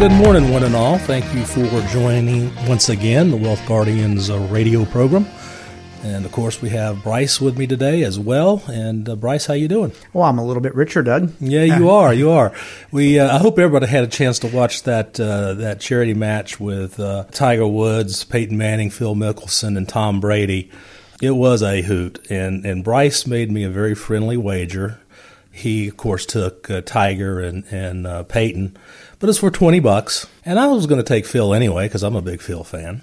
good morning, one and all. Thank you for joining once again the Wealth Guardians uh, radio program. And of course, we have Bryce with me today as well. And uh, Bryce, how you doing? Well, I'm a little bit richer, Doug. Yeah, you are. You are. We. Uh, I hope everybody had a chance to watch that uh, that charity match with uh, Tiger Woods, Peyton Manning, Phil Mickelson, and Tom Brady. It was a hoot, and and Bryce made me a very friendly wager. He, of course, took uh, Tiger and and uh, Peyton, but it's for twenty bucks. And I was going to take Phil anyway because I'm a big Phil fan.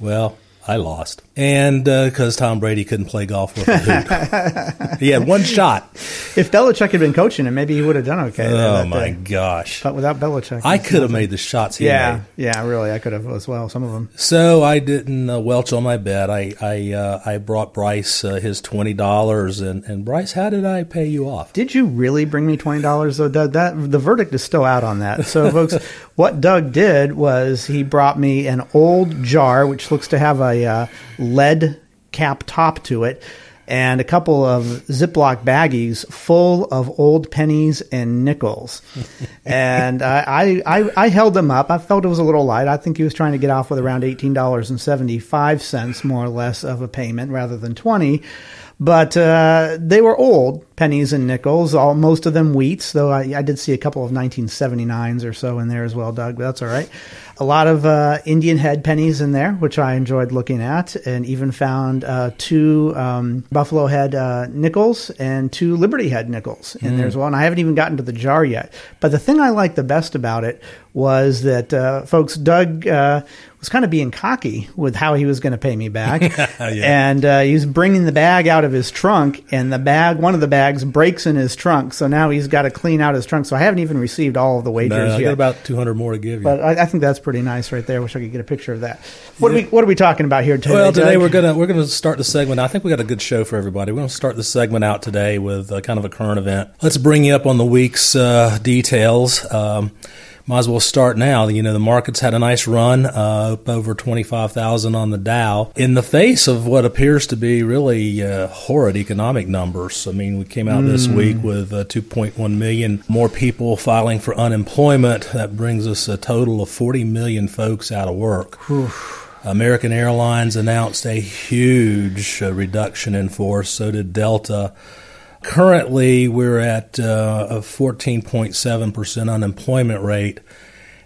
Well, I lost. And because uh, Tom Brady couldn't play golf with a hoop. he had one shot. If Belichick had been coaching him, maybe he would have done okay. Oh, my day. gosh. But without Belichick. I could have made the shots yeah, made. Yeah, really. I could have as well, some of them. So I didn't uh, welch on my bet. I I, uh, I brought Bryce uh, his $20. And, and Bryce, how did I pay you off? Did you really bring me $20, though, Doug? That, the verdict is still out on that. So, folks, what Doug did was he brought me an old jar, which looks to have a uh, lead cap top to it, and a couple of Ziploc baggies full of old pennies and nickels. and I, I, I held them up. I felt it was a little light. I think he was trying to get off with around $18.75, more or less, of a payment rather than 20 but uh, they were old pennies and nickels, all most of them wheats. Though I, I, did see a couple of 1979s or so in there as well, Doug. But that's all right. A lot of uh, Indian head pennies in there, which I enjoyed looking at, and even found uh, two um, buffalo head uh, nickels and two Liberty head nickels in mm. there as well. And I haven't even gotten to the jar yet. But the thing I liked the best about it was that uh, folks, Doug uh, was kind of being cocky with how he was going to pay me back. yeah. And uh, he was bringing the bag out of his trunk, and the bag, one of the bags, breaks in his trunk. So now he's got to clean out his trunk. So I haven't even received all of the wagers no, I yet. got about 200 more to give you. But I, I, think that's pretty nice right there. Wish I could get a picture of that. What, yeah. are, we, what are we talking about here today? Well, today Doug? we're gonna we're gonna start the segment. I think we got a good show for everybody. We're gonna start the segment out today with uh, kind of a current event. Let's bring you up on the week's uh, details. Um, might as well start now. You know, the market's had a nice run, uh, up over 25,000 on the Dow in the face of what appears to be really uh, horrid economic numbers. I mean, we came out mm. this hmm. week with uh, 2.1 million more people filing for unemployment. That brings us a total of 40 million folks out of work. Whew. American Airlines announced a huge uh, reduction in force, so did Delta. Currently, we're at uh, a 14.7% unemployment rate,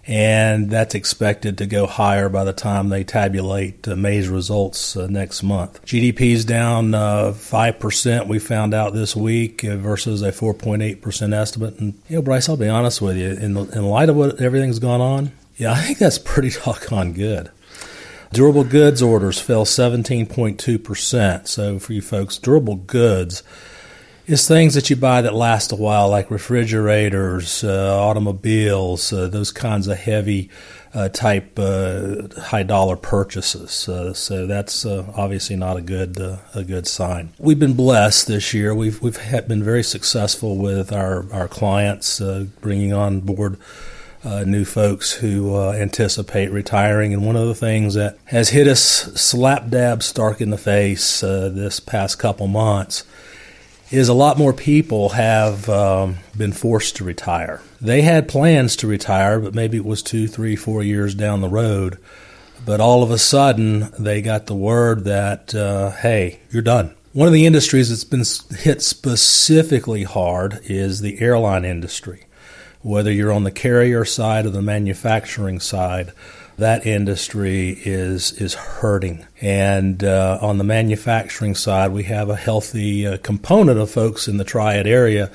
and that's expected to go higher by the time they tabulate uh, May's results uh, next month. GDP is down uh, 5%, we found out this week, uh, versus a 4.8% estimate. And, you know, Bryce, I'll be honest with you, in, in light of what everything's gone on, yeah, I think that's pretty doggone good. Durable goods orders fell 17.2%. So, for you folks, durable goods is things that you buy that last a while, like refrigerators, uh, automobiles, uh, those kinds of heavy uh, type uh, high dollar purchases. Uh, so that's uh, obviously not a good a good sign. We've been blessed this year. We've we've been very successful with our our clients bringing on board. Uh, new folks who uh, anticipate retiring. And one of the things that has hit us slap dab stark in the face uh, this past couple months is a lot more people have um, been forced to retire. They had plans to retire, but maybe it was two, three, four years down the road. But all of a sudden, they got the word that, uh, hey, you're done. One of the industries that's been hit specifically hard is the airline industry. Whether you're on the carrier side or the manufacturing side, that industry is is hurting. And uh, on the manufacturing side, we have a healthy uh, component of folks in the Triad area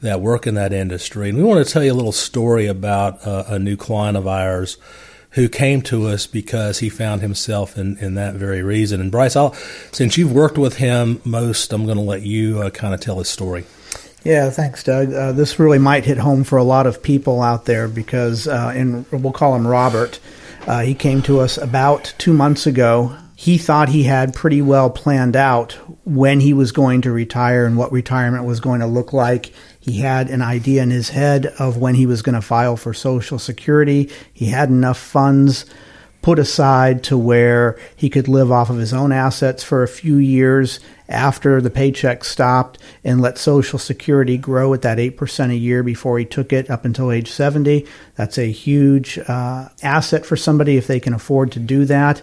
that work in that industry. And we want to tell you a little story about uh, a new client of ours who came to us because he found himself in, in that very reason. And Bryce, I'll, since you've worked with him most, I'm going to let you uh, kind of tell his story. Yeah, thanks, Doug. Uh, this really might hit home for a lot of people out there because, uh, in we'll call him Robert. Uh, he came to us about two months ago. He thought he had pretty well planned out when he was going to retire and what retirement was going to look like. He had an idea in his head of when he was going to file for Social Security. He had enough funds put aside to where he could live off of his own assets for a few years after the paycheck stopped and let Social Security grow at that 8% a year before he took it up until age 70. That's a huge uh, asset for somebody if they can afford to do that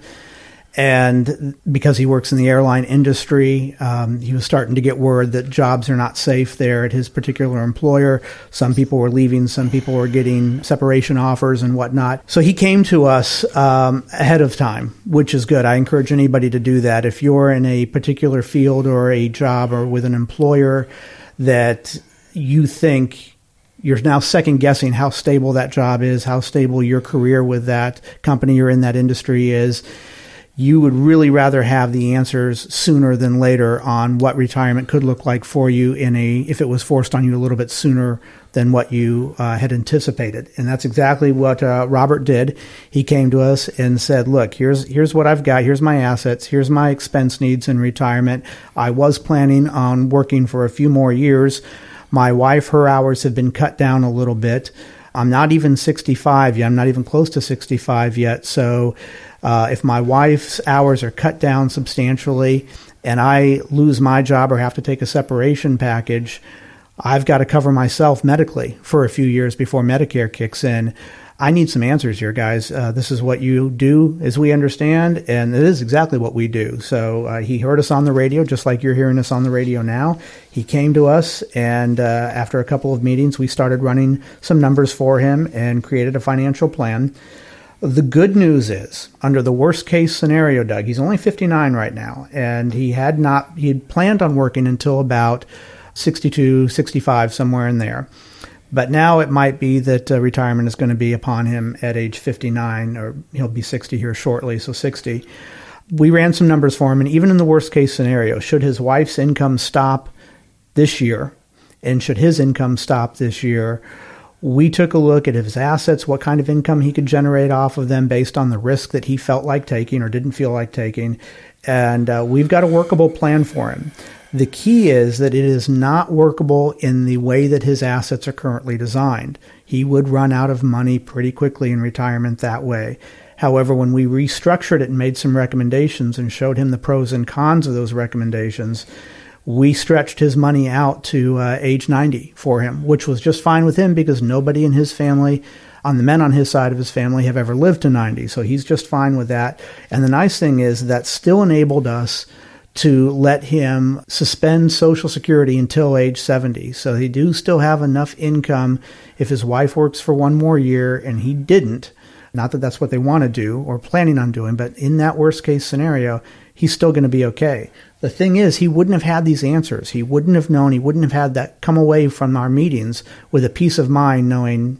and because he works in the airline industry, um, he was starting to get word that jobs are not safe there at his particular employer. Some people were leaving, some people were getting separation offers and whatnot. So he came to us um, ahead of time, which is good. I encourage anybody to do that. If you're in a particular field or a job or with an employer that you think you're now second guessing how stable that job is, how stable your career with that company or in that industry is you would really rather have the answers sooner than later on what retirement could look like for you in a if it was forced on you a little bit sooner than what you uh, had anticipated. And that's exactly what uh, Robert did. He came to us and said look here's here's what I've got. Here's my assets. Here's my expense needs in retirement. I was planning on working for a few more years. My wife her hours have been cut down a little bit. I'm not even 65 yet. I'm not even close to 65 yet. So uh, if my wife's hours are cut down substantially and I lose my job or have to take a separation package, I've got to cover myself medically for a few years before Medicare kicks in. I need some answers here, guys. Uh, this is what you do, as we understand, and it is exactly what we do. So uh, he heard us on the radio, just like you're hearing us on the radio now. He came to us, and uh, after a couple of meetings, we started running some numbers for him and created a financial plan. The good news is, under the worst case scenario, Doug, he's only 59 right now, and he had not, he had planned on working until about 62, 65, somewhere in there. But now it might be that uh, retirement is going to be upon him at age 59, or he'll be 60 here shortly, so 60. We ran some numbers for him, and even in the worst case scenario, should his wife's income stop this year, and should his income stop this year, we took a look at his assets, what kind of income he could generate off of them based on the risk that he felt like taking or didn't feel like taking. And uh, we've got a workable plan for him. The key is that it is not workable in the way that his assets are currently designed. He would run out of money pretty quickly in retirement that way. However, when we restructured it and made some recommendations and showed him the pros and cons of those recommendations, we stretched his money out to uh, age 90 for him, which was just fine with him because nobody in his family, on the men on his side of his family, have ever lived to 90. So he's just fine with that. And the nice thing is that still enabled us to let him suspend Social Security until age 70. So he do still have enough income if his wife works for one more year and he didn't. Not that that's what they want to do or planning on doing, but in that worst case scenario, he's still going to be okay. The thing is, he wouldn't have had these answers. He wouldn't have known. He wouldn't have had that come away from our meetings with a peace of mind knowing,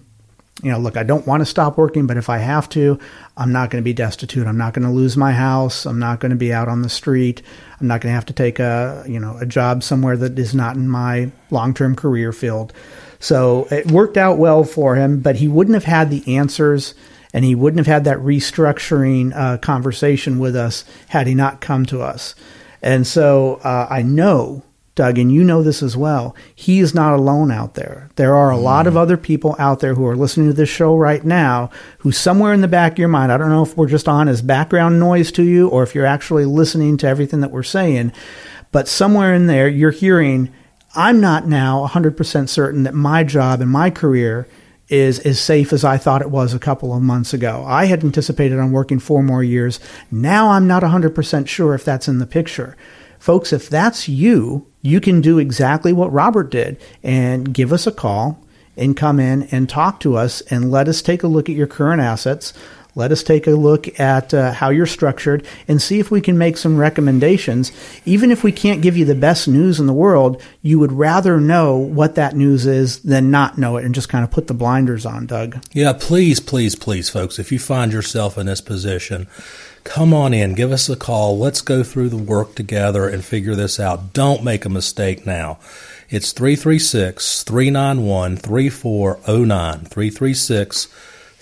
you know, look, I don't want to stop working, but if I have to, I'm not going to be destitute. I'm not going to lose my house. I'm not going to be out on the street. I'm not going to have to take a, you know, a job somewhere that is not in my long-term career field. So it worked out well for him, but he wouldn't have had the answers and he wouldn't have had that restructuring uh, conversation with us had he not come to us. And so uh, I know, Doug, and you know this as well, he is not alone out there. There are a mm. lot of mm. other people out there who are listening to this show right now who, somewhere in the back of your mind, I don't know if we're just on as background noise to you or if you're actually listening to everything that we're saying, but somewhere in there, you're hearing, I'm not now 100% certain that my job and my career is as safe as I thought it was a couple of months ago. I had anticipated on working four more years. Now I'm not 100% sure if that's in the picture. Folks, if that's you, you can do exactly what Robert did and give us a call and come in and talk to us and let us take a look at your current assets. Let us take a look at uh, how you're structured and see if we can make some recommendations. Even if we can't give you the best news in the world, you would rather know what that news is than not know it and just kind of put the blinders on, Doug. Yeah, please, please, please, folks, if you find yourself in this position, come on in, give us a call. Let's go through the work together and figure this out. Don't make a mistake now. It's 336 391 3409. 336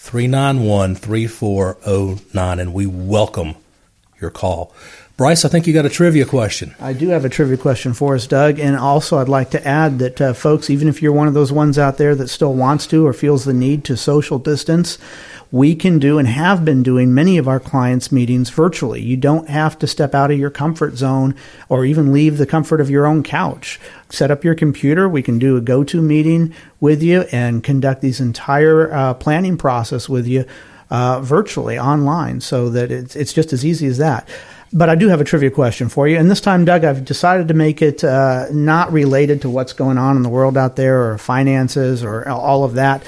391 3409, and we welcome your call. Bryce, I think you got a trivia question. I do have a trivia question for us, Doug. And also, I'd like to add that, uh, folks, even if you're one of those ones out there that still wants to or feels the need to social distance, we can do and have been doing many of our clients' meetings virtually. You don't have to step out of your comfort zone or even leave the comfort of your own couch. Set up your computer. We can do a go to meeting with you and conduct these entire uh, planning process with you uh, virtually online so that it's, it's just as easy as that. But I do have a trivia question for you. And this time, Doug, I've decided to make it uh, not related to what's going on in the world out there or finances or all of that.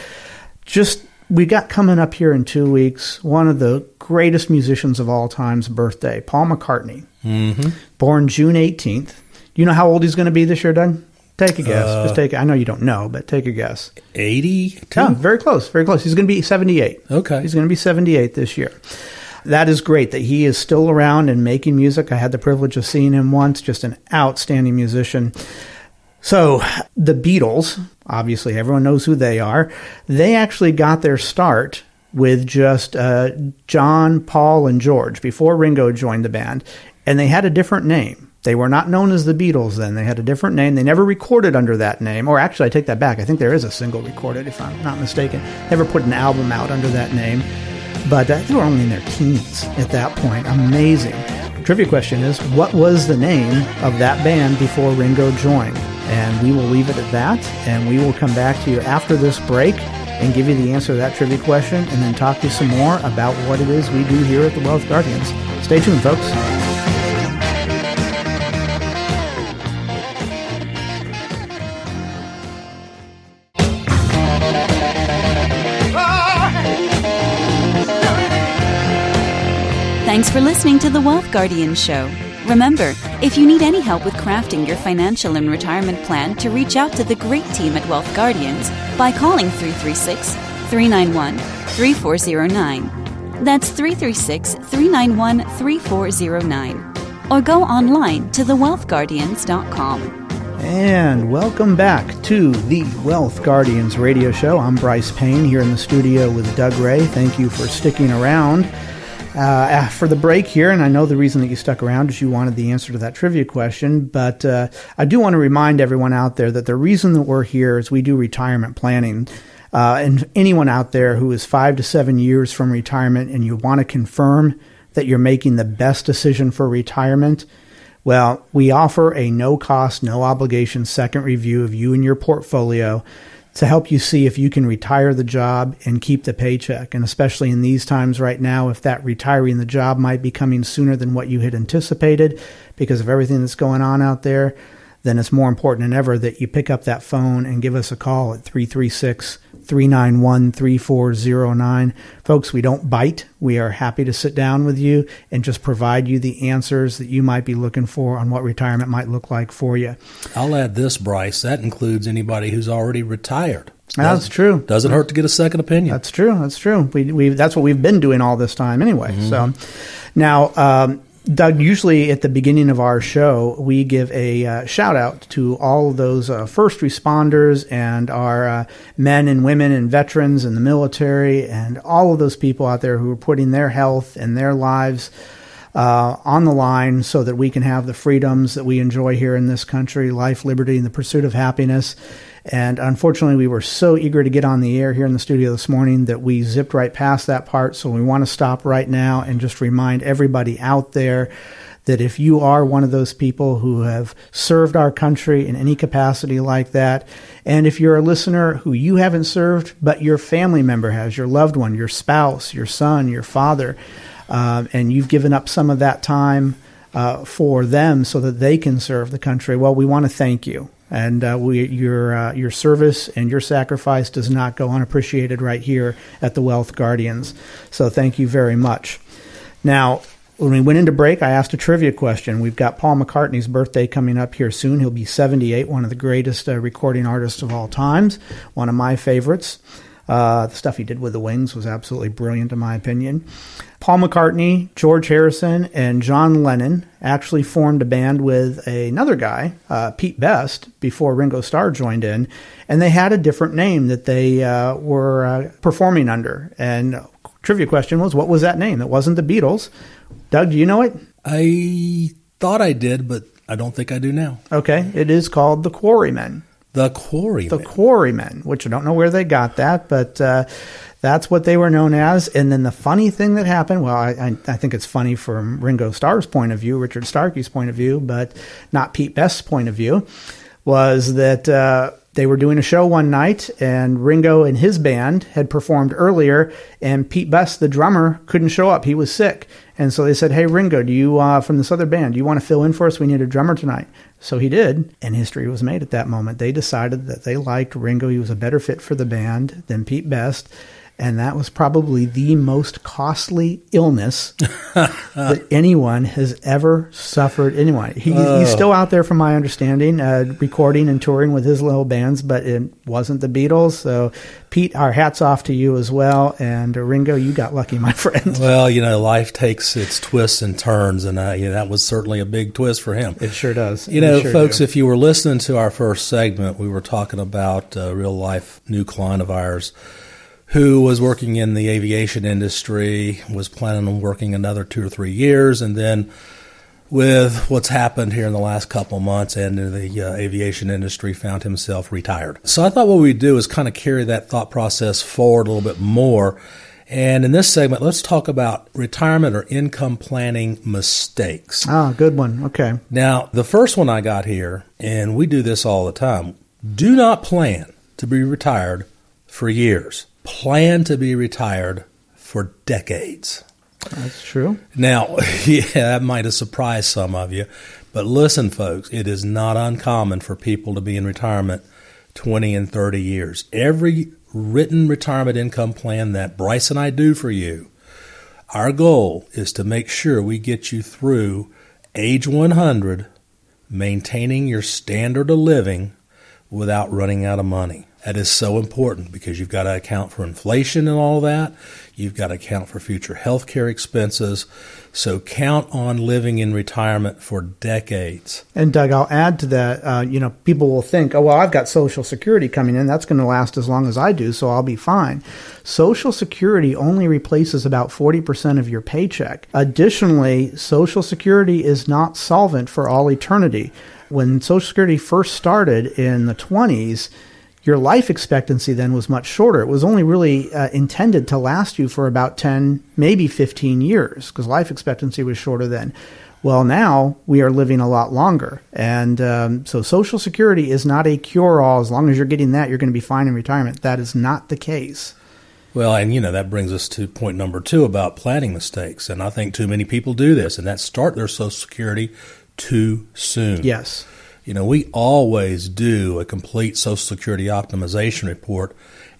Just we got coming up here in two weeks one of the greatest musicians of all time's birthday, Paul McCartney, Mm-hmm. born June 18th. You know how old he's going to be this year, Doug? Take a guess. Uh, Just take. I know you don't know, but take a guess. Eighty. Yeah, very close. Very close. He's going to be 78. Okay. He's going to be 78 this year. That is great that he is still around and making music. I had the privilege of seeing him once, just an outstanding musician. So, the Beatles, obviously everyone knows who they are, they actually got their start with just uh, John, Paul, and George before Ringo joined the band. And they had a different name. They were not known as the Beatles then. They had a different name. They never recorded under that name. Or actually, I take that back. I think there is a single recorded, if I'm not mistaken. Never put an album out under that name. But uh, they were only in their teens at that point. Amazing. Trivia question is what was the name of that band before Ringo joined? And we will leave it at that. And we will come back to you after this break and give you the answer to that trivia question and then talk to you some more about what it is we do here at the Wealth Guardians. Stay tuned, folks. Thanks for listening to the Wealth Guardian Show. Remember, if you need any help with crafting your financial and retirement plan, to reach out to the great team at Wealth Guardians by calling 336 391 3409. That's 336 391 3409. Or go online to thewealthguardians.com. And welcome back to the Wealth Guardians radio show. I'm Bryce Payne here in the studio with Doug Ray. Thank you for sticking around uh, for the break here. And I know the reason that you stuck around is you wanted the answer to that trivia question. But uh, I do want to remind everyone out there that the reason that we're here is we do retirement planning. Uh, and anyone out there who is five to seven years from retirement and you want to confirm that you're making the best decision for retirement, well, we offer a no cost, no obligation second review of you and your portfolio to help you see if you can retire the job and keep the paycheck. And especially in these times right now, if that retiring the job might be coming sooner than what you had anticipated because of everything that's going on out there, then it's more important than ever that you pick up that phone and give us a call at 336 391 3409. Folks, we don't bite. We are happy to sit down with you and just provide you the answers that you might be looking for on what retirement might look like for you. I'll add this, Bryce. That includes anybody who's already retired. That's Doesn't- true. Doesn't hurt to get a second opinion. That's true. That's true. We, we that's what we've been doing all this time anyway. So now, um, Doug, usually at the beginning of our show, we give a uh, shout out to all those uh, first responders and our uh, men and women and veterans in the military and all of those people out there who are putting their health and their lives uh, on the line so that we can have the freedoms that we enjoy here in this country life, liberty, and the pursuit of happiness. And unfortunately, we were so eager to get on the air here in the studio this morning that we zipped right past that part. So we want to stop right now and just remind everybody out there that if you are one of those people who have served our country in any capacity like that, and if you're a listener who you haven't served, but your family member has, your loved one, your spouse, your son, your father, um, and you've given up some of that time uh, for them so that they can serve the country, well, we want to thank you. And uh, we, your uh, your service and your sacrifice does not go unappreciated right here at the Wealth Guardians. So thank you very much. Now, when we went into break, I asked a trivia question. We've got Paul McCartney's birthday coming up here soon. He'll be 78, one of the greatest uh, recording artists of all times, one of my favorites. Uh, the stuff he did with the Wings was absolutely brilliant, in my opinion. Paul McCartney, George Harrison, and John Lennon actually formed a band with another guy, uh, Pete Best, before Ringo Starr joined in, and they had a different name that they uh, were uh, performing under. And trivia question was, what was that name? It wasn't the Beatles. Doug, do you know it? I thought I did, but I don't think I do now. Okay, it is called the Quarrymen. The Quarry. The Quarrymen, which I don't know where they got that, but uh, That's what they were known as. And then the funny thing that happened, well, I, I, I think it's funny from Ringo Starr's point of view, Richard Starkey's point of view, but not Pete Best's point of view, was that uh, they were doing a show one night, and Ringo and his band had performed earlier, and Pete Best, the drummer, couldn't show up. He was sick. And so they said, Hey, Ringo, do you, uh, from this other band, do you want to fill in for us? We need a drummer tonight. So he did, and history was made at that moment. They decided that they liked Ringo. He was a better fit for the band than Pete Best and that was probably the most costly illness that anyone has ever suffered. Anyway, he, oh. he's still out there, from my understanding, uh, recording and touring with his little bands, but it wasn't the Beatles. So, Pete, our hats off to you as well, and uh, Ringo, you got lucky, my friend. Well, you know, life takes its twists and turns, and uh, you know, that was certainly a big twist for him. It sure does. You know, sure folks, do. if you were listening to our first segment, we were talking about uh, real life new client of ours who was working in the aviation industry, was planning on working another two or three years, and then with what's happened here in the last couple months and in the uh, aviation industry, found himself retired. So I thought what we'd do is kind of carry that thought process forward a little bit more. And in this segment, let's talk about retirement or income planning mistakes. Ah, good one. Okay. Now, the first one I got here, and we do this all the time do not plan to be retired for years plan to be retired for decades. That's true. Now, yeah, that might have surprised some of you, but listen, folks, it is not uncommon for people to be in retirement 20 and 30 years. Every written retirement income plan that Bryce and I do for you, our goal is to make sure we get you through age 100, maintaining your standard of living without running out of money. That is so important because you've got to account for inflation and all that. You've got to account for future health care expenses. So count on living in retirement for decades. And Doug, I'll add to that. Uh, you know, people will think, oh, well, I've got Social Security coming in. That's going to last as long as I do, so I'll be fine. Social Security only replaces about 40% of your paycheck. Additionally, Social Security is not solvent for all eternity. When Social Security first started in the 20s, your life expectancy then was much shorter. It was only really uh, intended to last you for about 10, maybe 15 years, because life expectancy was shorter then. Well, now we are living a lot longer. And um, so Social Security is not a cure all. As long as you're getting that, you're going to be fine in retirement. That is not the case. Well, and you know, that brings us to point number two about planning mistakes. And I think too many people do this, and that start their Social Security too soon. Yes. You know, we always do a complete Social Security optimization report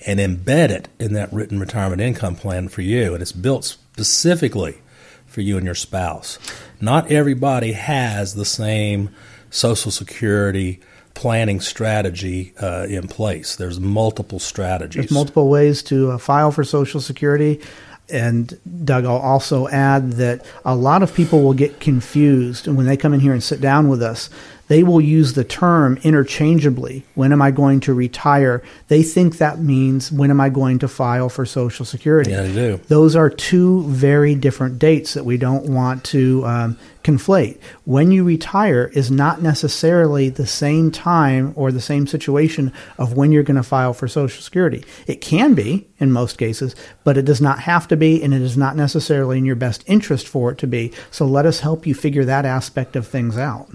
and embed it in that written retirement income plan for you. And it's built specifically for you and your spouse. Not everybody has the same Social Security planning strategy uh, in place. There's multiple strategies. There's multiple ways to uh, file for Social Security. And Doug, I'll also add that a lot of people will get confused when they come in here and sit down with us they will use the term interchangeably. When am I going to retire? They think that means when am I going to file for Social Security? Yeah, they do. Those are two very different dates that we don't want to um, conflate. When you retire is not necessarily the same time or the same situation of when you're going to file for Social Security. It can be in most cases, but it does not have to be, and it is not necessarily in your best interest for it to be. So let us help you figure that aspect of things out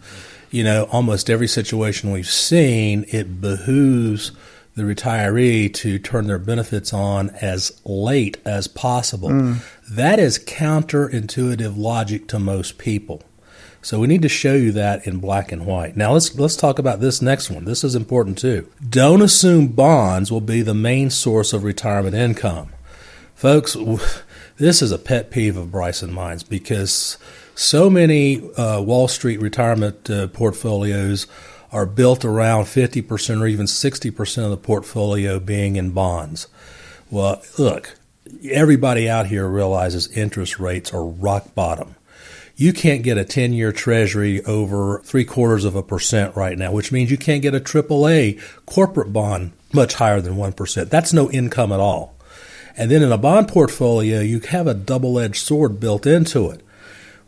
you know, almost every situation we've seen, it behooves the retiree to turn their benefits on as late as possible. Mm. That is counterintuitive logic to most people. So we need to show you that in black and white. Now let's let's talk about this next one. This is important too. Don't assume bonds will be the main source of retirement income. Folks, this is a pet peeve of Bryson Mines because so many uh, Wall Street retirement uh, portfolios are built around 50% or even 60% of the portfolio being in bonds. Well, look, everybody out here realizes interest rates are rock bottom. You can't get a 10 year treasury over three quarters of a percent right now, which means you can't get a AAA corporate bond much higher than 1%. That's no income at all. And then in a bond portfolio, you have a double edged sword built into it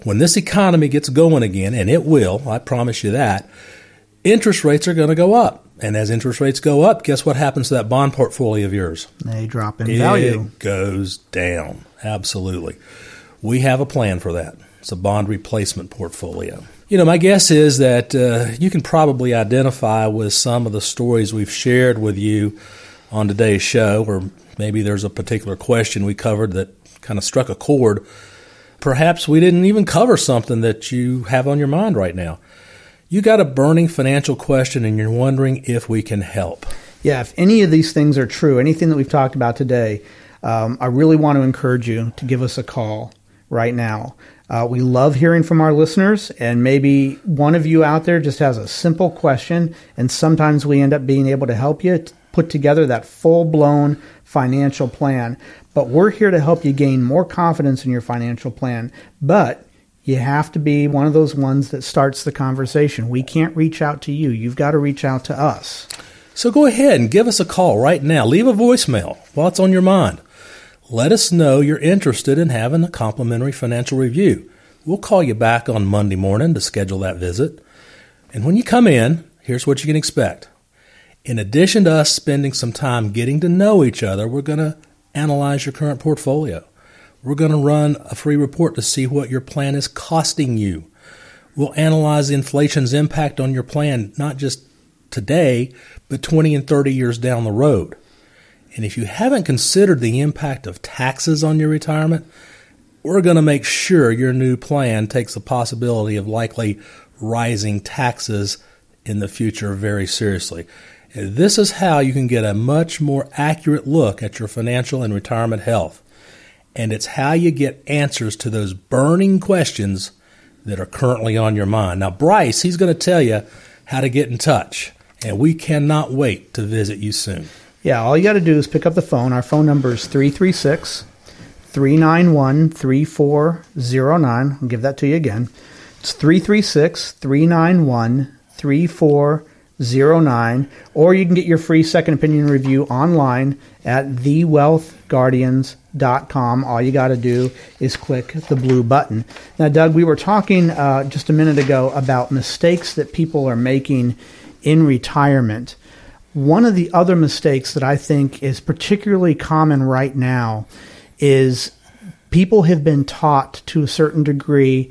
when this economy gets going again, and it will, I promise you that, interest rates are going to go up. And as interest rates go up, guess what happens to that bond portfolio of yours? They drop in it value. It goes down. Absolutely. We have a plan for that. It's a bond replacement portfolio. You know, my guess is that uh, you can probably identify with some of the stories we've shared with you on today's show, or maybe there's a particular question we covered that kind of struck a chord. Perhaps we didn't even cover something that you have on your mind right now. You got a burning financial question and you're wondering if we can help. Yeah, if any of these things are true, anything that we've talked about today, um, I really want to encourage you to give us a call right now. Uh, we love hearing from our listeners, and maybe one of you out there just has a simple question, and sometimes we end up being able to help you put together that full blown financial plan. But we're here to help you gain more confidence in your financial plan. But you have to be one of those ones that starts the conversation. We can't reach out to you, you've got to reach out to us. So go ahead and give us a call right now. Leave a voicemail while it's on your mind. Let us know you're interested in having a complimentary financial review. We'll call you back on Monday morning to schedule that visit. And when you come in, here's what you can expect. In addition to us spending some time getting to know each other, we're going to analyze your current portfolio. We're going to run a free report to see what your plan is costing you. We'll analyze inflation's impact on your plan, not just today, but 20 and 30 years down the road. And if you haven't considered the impact of taxes on your retirement, we're going to make sure your new plan takes the possibility of likely rising taxes in the future very seriously. This is how you can get a much more accurate look at your financial and retirement health. And it's how you get answers to those burning questions that are currently on your mind. Now, Bryce, he's going to tell you how to get in touch, and we cannot wait to visit you soon. Yeah, all you got to do is pick up the phone. Our phone number is 336 391 3409. I'll give that to you again. It's 336 391 3409. 09, or you can get your free second opinion review online at thewealthguardians.com. All you got to do is click the blue button. Now, Doug, we were talking uh, just a minute ago about mistakes that people are making in retirement. One of the other mistakes that I think is particularly common right now is people have been taught to a certain degree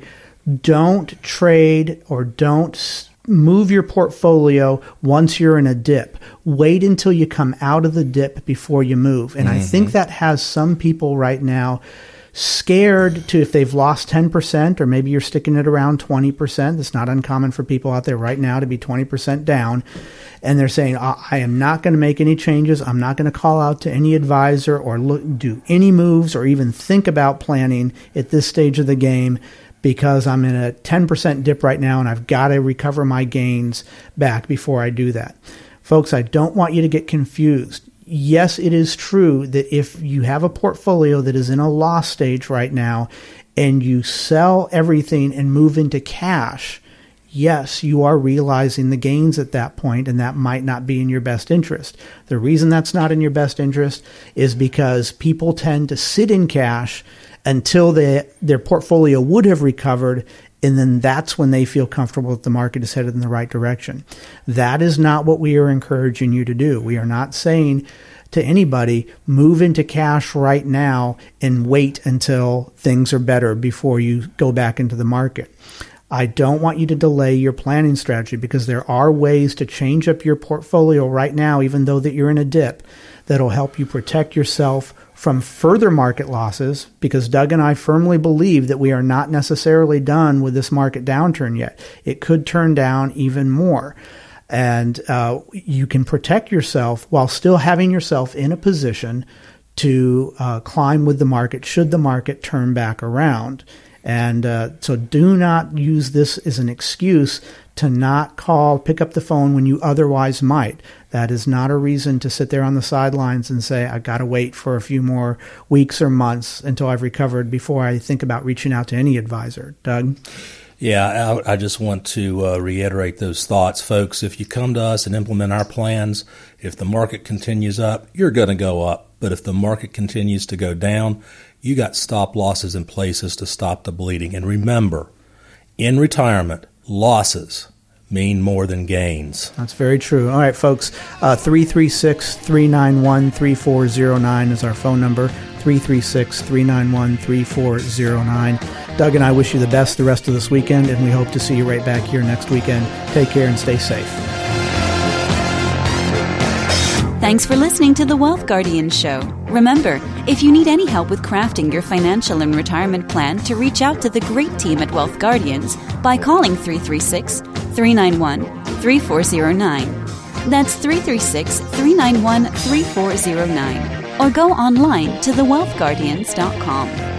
don't trade or don't move your portfolio once you're in a dip. Wait until you come out of the dip before you move. And mm-hmm. I think that has some people right now scared to if they've lost 10% or maybe you're sticking it around 20%. It's not uncommon for people out there right now to be 20% down. And they're saying, I am not going to make any changes. I'm not going to call out to any advisor or look, do any moves or even think about planning at this stage of the game because I'm in a 10% dip right now and I've got to recover my gains back before I do that. Folks, I don't want you to get confused. Yes, it is true that if you have a portfolio that is in a loss stage right now and you sell everything and move into cash, yes, you are realizing the gains at that point, and that might not be in your best interest. The reason that's not in your best interest is because people tend to sit in cash until they, their portfolio would have recovered and then that's when they feel comfortable that the market is headed in the right direction. That is not what we are encouraging you to do. We are not saying to anybody, move into cash right now and wait until things are better before you go back into the market. I don't want you to delay your planning strategy because there are ways to change up your portfolio right now, even though that you're in a dip, that'll help you protect yourself from further market losses because Doug and I firmly believe that we are not necessarily done with this market downturn yet. It could turn down even more. And uh, you can protect yourself while still having yourself in a position to uh, climb with the market should the market turn back around. And uh, so do not use this as an excuse to not call, pick up the phone when you otherwise might. That is not a reason to sit there on the sidelines and say, I've got to wait for a few more weeks or months until I've recovered before I think about reaching out to any advisor. Doug? Yeah, I, I just want to uh, reiterate those thoughts, folks. If you come to us and implement our plans, if the market continues up, you're going to go up. But if the market continues to go down, you got stop losses in places to stop the bleeding. And remember, in retirement, losses mean more than gains. That's very true. All right, folks. Uh, 336 391 3409 is our phone number. 336 391 3409. Doug and I wish you the best the rest of this weekend, and we hope to see you right back here next weekend. Take care and stay safe. Thanks for listening to the Wealth Guardian Show. Remember, if you need any help with crafting your financial and retirement plan, to reach out to the great team at Wealth Guardians by calling 336 391 3409. That's 336 391 3409. Or go online to thewealthguardians.com.